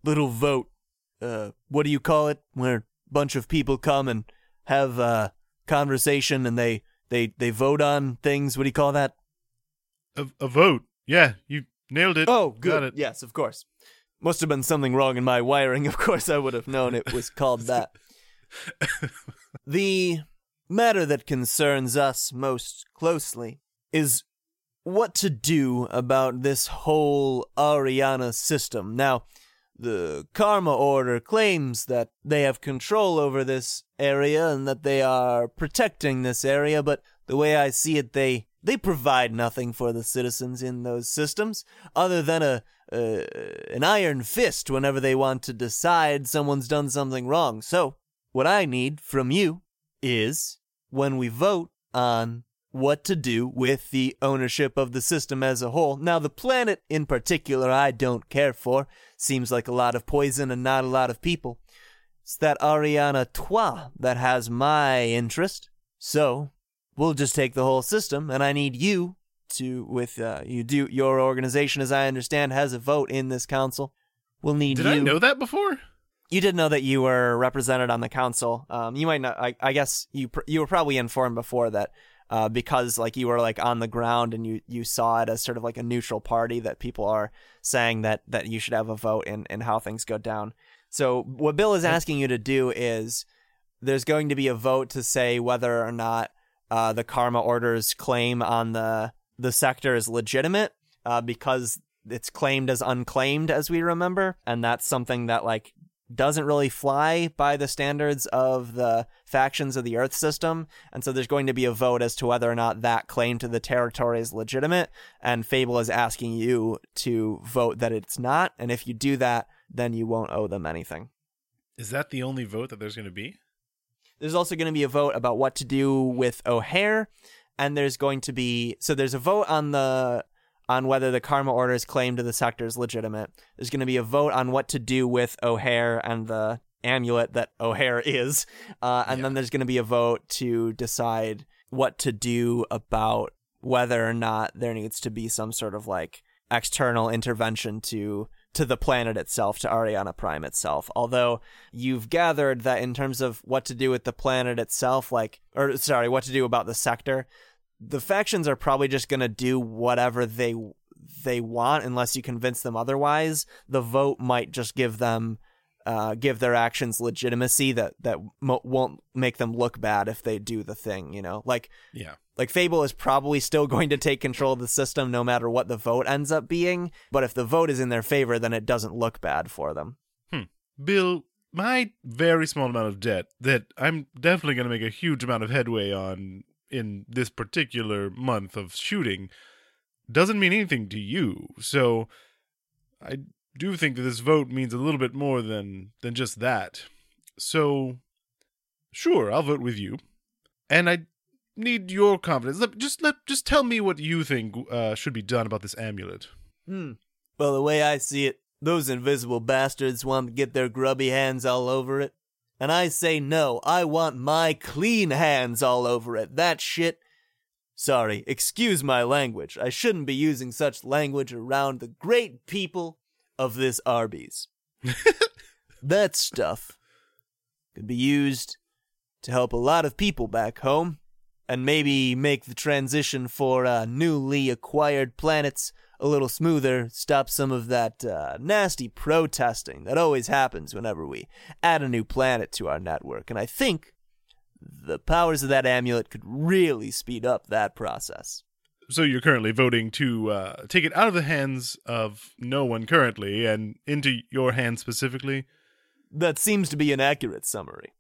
[SPEAKER 2] little vote. Uh, what do you call it? Where a bunch of people come and have a conversation and they, they, they vote on things. What do you call that?
[SPEAKER 4] A, a vote. Yeah, you nailed it.
[SPEAKER 2] Oh,
[SPEAKER 4] Got
[SPEAKER 2] good.
[SPEAKER 4] it.
[SPEAKER 2] Yes, of course. Must have been something wrong in my wiring. Of course, I would have known it was called that. the matter that concerns us most closely is what to do about this whole Ariana system. Now, the Karma Order claims that they have control over this area and that they are protecting this area, but the way I see it, they they provide nothing for the citizens in those systems other than a uh, an iron fist whenever they want to decide someone's done something wrong. So, what I need from you is when we vote on what to do with the ownership of the system as a whole. Now, the planet in particular, I don't care for. Seems like a lot of poison and not a lot of people. It's that Ariana Trois that has my interest. So, we'll just take the whole system, and I need you to, with uh, you do your organization, as I understand, has a vote in this council. We'll need you.
[SPEAKER 4] Did
[SPEAKER 2] you.
[SPEAKER 4] I know that before?
[SPEAKER 2] You didn't know that you were represented on the council. Um, you might not. I, I guess you pr- you were probably informed before that, uh, because like you were like on the ground and you you saw it as sort of like a neutral party that people are saying that that you should have a vote in in how things go down. So what Bill is asking you to do is there's going to be a vote to say whether or not uh, the Karma Order's claim on the the sector is legitimate uh, because it's claimed as unclaimed, as we remember, and that's something that like doesn't really fly by the standards of the factions of the Earth system. And so there's going to be a vote as to whether or not that claim to the territory is legitimate. And Fable is asking you to vote that it's not. And if you do that, then you won't owe them anything.
[SPEAKER 4] Is that the only vote that there's going to be?
[SPEAKER 2] There's also going to be a vote about what to do with O'Hare. And there's going to be, so there's a vote on the on whether the Karma Order's claim to the sector is legitimate. There's going to be a vote on what to do with O'Hare and the amulet that O'Hare is. Uh, and
[SPEAKER 4] Yeah.
[SPEAKER 2] then there's going to be a vote to decide what to do about whether or not there needs to be some sort of like external intervention to to the planet itself to Ariana Prime itself although you've gathered that in terms of what to do with the planet itself like or sorry what to do about the sector the factions are probably just going to do whatever they they want unless you convince them otherwise. The vote might just give them uh, give their actions legitimacy that that mo- won't make them look bad if they do the thing. You know, like
[SPEAKER 4] Yeah.
[SPEAKER 2] Like Fable is probably still going to take control of the system no matter what the vote ends up being. But if the vote is in their favor, then it doesn't look bad for them. Hmm.
[SPEAKER 4] Bill, my very small amount of debt that I'm definitely going to make a huge amount of headway on in this particular month of shooting doesn't mean anything to you. So I do think that this vote means a little bit more than than just that. So sure, I'll vote with you. And I need your confidence. Let, just let just tell me what you think uh, should be done about this amulet.
[SPEAKER 2] Hmm. Well, the way I see it, those invisible bastards want to get their grubby hands all over it. And I say no, I want my clean hands all over it. That shit. Sorry, excuse my language. I shouldn't be using such language around the great people of this Arby's. that stuff could be used to help a lot of people back home and maybe make the transition for uh, newly acquired planets a little smoother, stop some of that uh, nasty protesting that always happens whenever we add a new planet to our network. And I think the powers of that amulet could really speed up that process.
[SPEAKER 4] So you're currently voting to uh, take it out of the hands of no one currently and into your hands specifically.
[SPEAKER 2] That seems to be an accurate summary.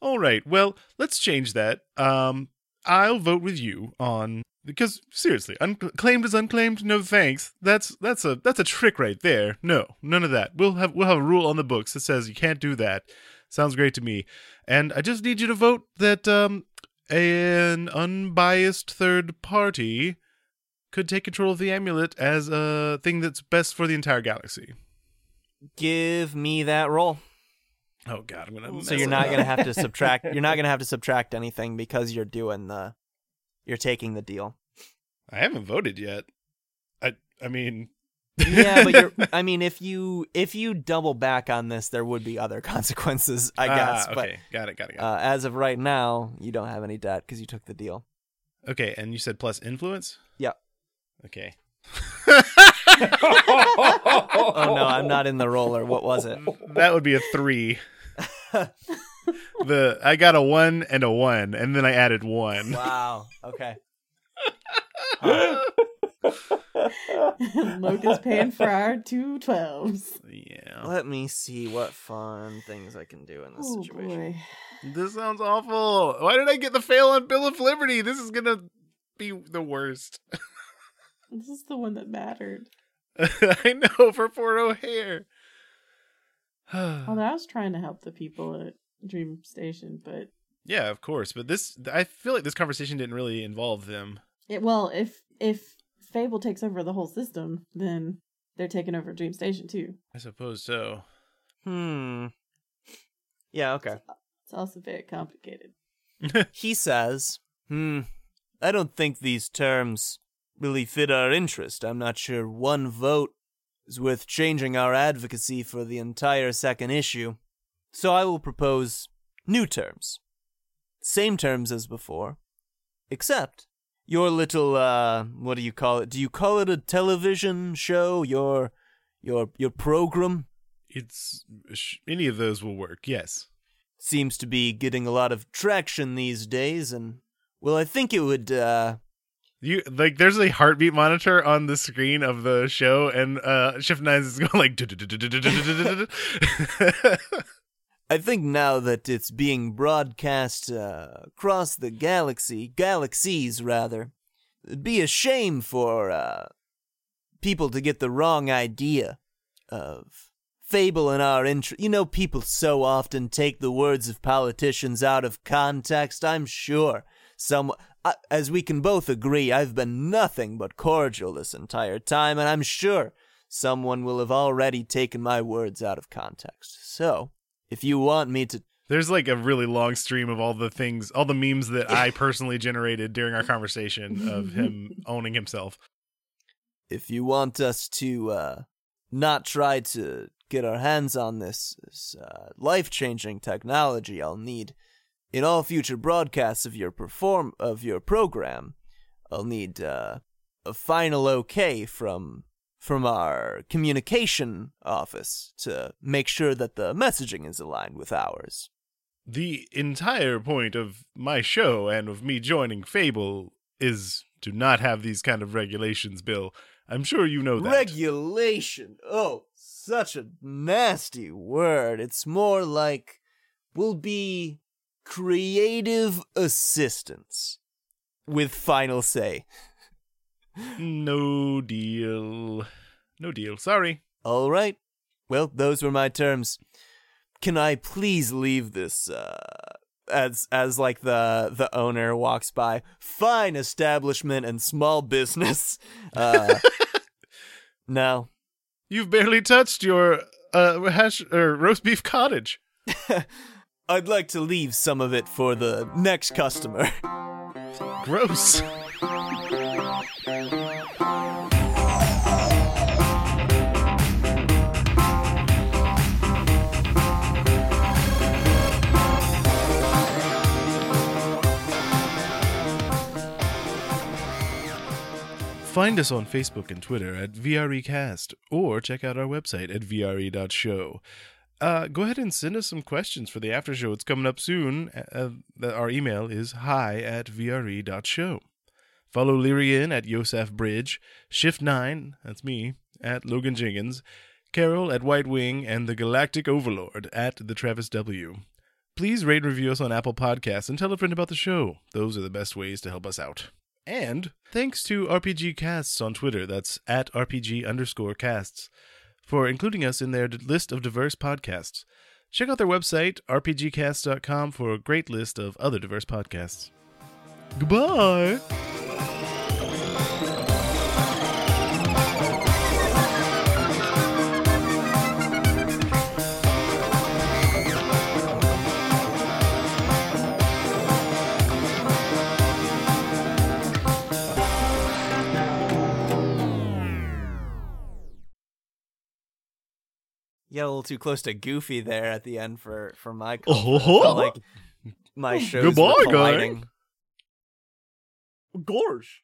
[SPEAKER 4] All right. Well, let's change that. Um, I'll vote with you on because seriously, unclaimed is unclaimed. No thanks. That's that's a that's a trick right there. No, none of that. We'll have we'll have a rule on the books that says you can't do that. Sounds great to me. And I just need you to vote that um, an unbiased third party could take control of the amulet as a thing that's best for the entire galaxy.
[SPEAKER 2] Give me that roll.
[SPEAKER 4] Oh God, I'm gonna.
[SPEAKER 2] So you're not
[SPEAKER 4] up.
[SPEAKER 2] gonna have to subtract. You're not gonna have to subtract anything because you're doing the. You're taking the deal.
[SPEAKER 4] I haven't voted yet. I I mean.
[SPEAKER 2] yeah, but you're. I mean, if you if you double back on this, there would be other consequences, I guess.
[SPEAKER 4] Ah, okay, got it, got it,
[SPEAKER 2] But
[SPEAKER 4] got
[SPEAKER 2] uh, as of right now, you don't have any debt because you took the deal.
[SPEAKER 4] Okay, and you said plus influence.
[SPEAKER 2] Yep.
[SPEAKER 4] Okay.
[SPEAKER 2] Oh no, I'm not in the roller. What was it?
[SPEAKER 4] That would be a three. the I got a one and a one, and then I added one.
[SPEAKER 2] Wow. Okay.
[SPEAKER 3] Locust paying for our two twelves.
[SPEAKER 4] Yeah,
[SPEAKER 2] Let me see what fun things I can do in this
[SPEAKER 3] Oh
[SPEAKER 2] situation.
[SPEAKER 3] boy.
[SPEAKER 4] this sounds awful. Why did I get the fail on Bill of Liberty? This is gonna be the worst.
[SPEAKER 3] This is the one that mattered.
[SPEAKER 4] I know for poor O'Hare.
[SPEAKER 3] Although I was trying to help the people at Dream Station, but
[SPEAKER 4] yeah, of course, but this I feel like this conversation didn't really involve them.
[SPEAKER 3] it, well, if if Fable takes over the whole system, then they're taking over Dream Station too.
[SPEAKER 4] I suppose so.
[SPEAKER 2] Hmm. Yeah. Okay.
[SPEAKER 3] It's also very complicated.
[SPEAKER 2] He says, "Hmm. I don't think these terms really fit our interest. I'm not sure one vote is worth changing our advocacy for the entire second issue. So I will propose new terms. Same terms as before, except your little uh what do you call it? Do you call it a television show? Your your your program
[SPEAKER 4] It's any of those will work. Yes.
[SPEAKER 2] seems to be getting a lot of traction these days and Well, I think it would. Uh,
[SPEAKER 4] You like there's a heartbeat monitor on the screen of the show, and uh Shift Nine is going like.
[SPEAKER 2] I think now that it's being broadcast uh, across the galaxy, galaxies rather, it'd be a shame for uh, people to get the wrong idea of fable in our interest. You know, people so often take the words of politicians out of context. I'm sure some, as we can both agree, I've been nothing but cordial this entire time, and I'm sure someone will have already taken my words out of context. So, if you want me to
[SPEAKER 4] There's like a really long stream of all the things, all the memes that I personally generated during our conversation of him owning himself.
[SPEAKER 2] if you want us to uh, not try to get our hands on this, this uh, life-changing technology, I'll need in all future broadcasts of your perform of your program, I'll need uh, a final okay from from our communication office to make sure that the messaging is aligned with ours.
[SPEAKER 4] The entire point of my show and of me joining Fable is to not have these kind of regulations, Bill. I'm sure you know that.
[SPEAKER 2] Regulation. Oh, such a nasty word. It's more like we'll be creative assistance with final say.
[SPEAKER 4] no deal. No deal. Sorry.
[SPEAKER 2] All right. Well, those were my terms. Can I please leave this uh as as like the the owner walks by fine establishment and small business uh no
[SPEAKER 4] You've barely touched your uh hash or roast beef cottage.
[SPEAKER 2] I'd like to leave some of it for the next customer.
[SPEAKER 4] Gross. Find us on Facebook and Twitter at VREcast or check out our website at VRE.show. Uh, go ahead and send us some questions for the after show. It's coming up soon. Uh, uh, our email is hi at VRE.show. Follow Lyrian at Yosef Bridge, Shift 9, that's me, at Logan Jenkins, Carol at White Wing, and the Galactic Overlord at the Travis W. Please rate and review us on Apple Podcasts and tell a friend about the show. Those are the best ways to help us out. And thanks to RPG Casts on Twitter, that's at RPG underscore casts, for including us in their list of diverse podcasts. Check out their website, rpgcast.com, for a great list of other diverse podcasts. Goodbye!
[SPEAKER 2] You got a little too close to Goofy there at the end for for my
[SPEAKER 4] Oh,
[SPEAKER 2] comfort. I uh-huh. like my shows
[SPEAKER 4] Goodbye,
[SPEAKER 2] were
[SPEAKER 4] guy.
[SPEAKER 2] colliding. Gorge.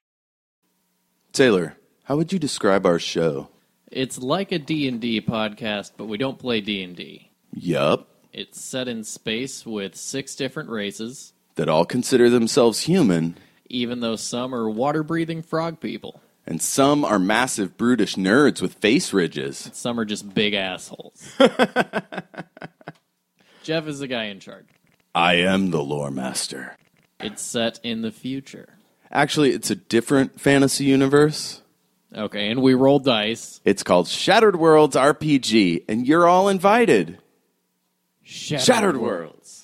[SPEAKER 6] Taylor, how would you describe our show?
[SPEAKER 7] It's like a D&D podcast, but we don't play D&D.
[SPEAKER 6] Yup.
[SPEAKER 7] It's set in space with six different races,
[SPEAKER 6] That all consider themselves human,
[SPEAKER 7] even though some are water-breathing frog people.
[SPEAKER 6] And some are massive, brutish nerds with face ridges.
[SPEAKER 7] Some are just big assholes. Jeff is the guy in charge.
[SPEAKER 6] I am the lore master.
[SPEAKER 7] It's set in the future.
[SPEAKER 6] Actually, it's a different fantasy universe.
[SPEAKER 7] Okay, and we roll dice.
[SPEAKER 6] It's called Shattered Worlds RPG, and you're all invited.
[SPEAKER 7] Shattered,
[SPEAKER 6] Shattered Worlds.